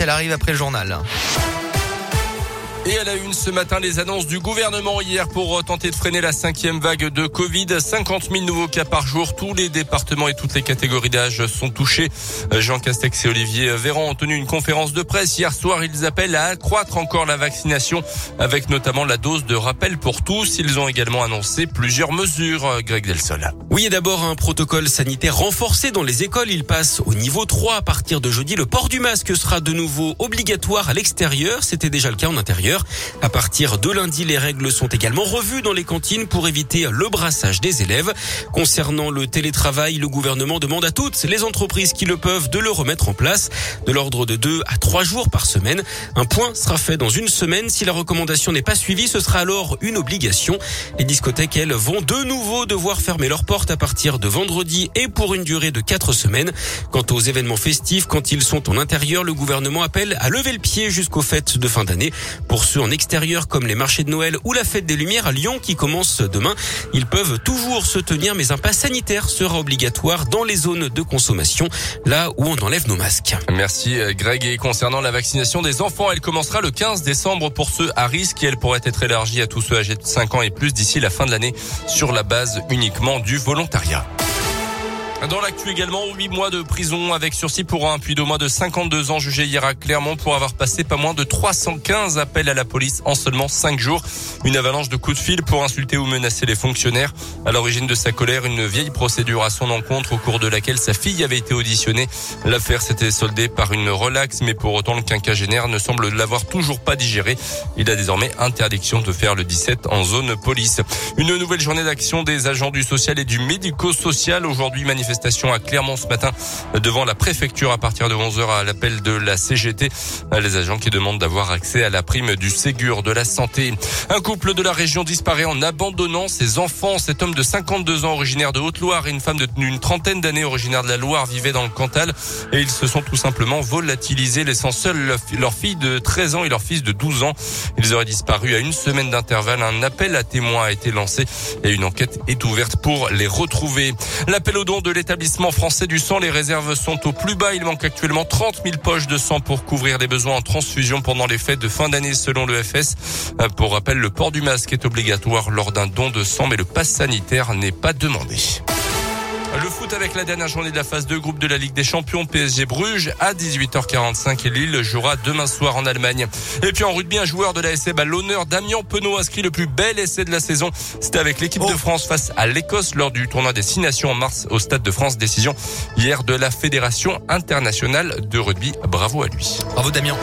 elle arrive après le journal. Et à la une ce matin, les annonces du gouvernement hier pour tenter de freiner la cinquième vague de Covid. 50 000 nouveaux cas par jour. Tous les départements et toutes les catégories d'âge sont touchés. Jean Castex et Olivier Véran ont tenu une conférence de presse. Hier soir, ils appellent à accroître encore la vaccination avec notamment la dose de rappel pour tous. Ils ont également annoncé plusieurs mesures. Greg Delsol. Oui, et d'abord un protocole sanitaire renforcé dans les écoles. Il passe au niveau 3 à partir de jeudi. Le port du masque sera de nouveau obligatoire à l'extérieur. C'était déjà le cas en intérieur. À partir de lundi, les règles sont également revues dans les cantines pour éviter le brassage des élèves. Concernant le télétravail, le gouvernement demande à toutes les entreprises qui le peuvent de le remettre en place, de l'ordre de deux à trois jours par semaine. Un point sera fait dans une semaine. Si la recommandation n'est pas suivie, ce sera alors une obligation. Les discothèques, elles, vont de nouveau devoir fermer leurs portes à partir de vendredi et pour une durée de quatre semaines. Quant aux événements festifs, quand ils sont en intérieur, le gouvernement appelle à lever le pied jusqu'aux fêtes de fin d'année. Pour ceux en extérieur comme les marchés de Noël ou la fête des Lumières à Lyon qui commence demain. Ils peuvent toujours se tenir, mais un pass sanitaire sera obligatoire dans les zones de consommation, là où on enlève nos masques. Merci Greg. Et concernant la vaccination des enfants, elle commencera le 15 décembre pour ceux à risque et elle pourrait être élargie à tous ceux âgés de 5 ans et plus d'ici la fin de l'année sur la base uniquement du volontariat. Dans l'actu également, 8 mois de prison avec sursis pour un puits d'au moins de 52 ans jugé hier à Clermont pour avoir passé pas moins de 315 appels à la police en seulement 5 jours. Une avalanche de coups de fil pour insulter ou menacer les fonctionnaires. À l'origine de sa colère, une vieille procédure à son encontre au cours de laquelle sa fille avait été auditionnée. L'affaire s'était soldée par une relaxe, mais pour autant le quinquagénaire ne semble l'avoir toujours pas digéré. Il a désormais interdiction de faire le 17 en zone police. Une nouvelle journée d'action des agents du social et du médico-social aujourd'hui manifestation manifestation à Clermont ce matin devant la préfecture à partir de 11h à l'appel de la CGT. Les agents qui demandent d'avoir accès à la prime du Ségur de la santé. Un couple de la région disparaît en abandonnant ses enfants. Cet homme de 52 ans originaire de Haute-Loire et une femme d'une trentaine d'années originaire de la Loire vivaient dans le Cantal et ils se sont tout simplement volatilisés laissant seuls leur fille de 13 ans et leur fils de 12 ans. Ils auraient disparu à une semaine d'intervalle. Un appel à témoins a été lancé et une enquête est ouverte pour les retrouver. L'appel au don de l'établissement français du sang. Les réserves sont au plus bas. Il manque actuellement 30 000 poches de sang pour couvrir les besoins en transfusion pendant les fêtes de fin d'année selon le FS. Euh, pour rappel, le port du masque est obligatoire lors d'un don de sang, mais le pass sanitaire n'est pas demandé. Le foot avec la dernière journée de la phase 2 groupe de la Ligue des Champions PSG Bruges à 18h45 et Lille jouera demain soir en Allemagne. Et puis en rugby, un joueur de la SM à l'honneur, Damien Penaud inscrit le plus bel essai de la saison. C'était avec l'équipe de oh. France face à l'Écosse lors du tournoi des Six Nations en mars au Stade de France. Décision hier de la Fédération internationale de rugby. Bravo à lui. Bravo Damien.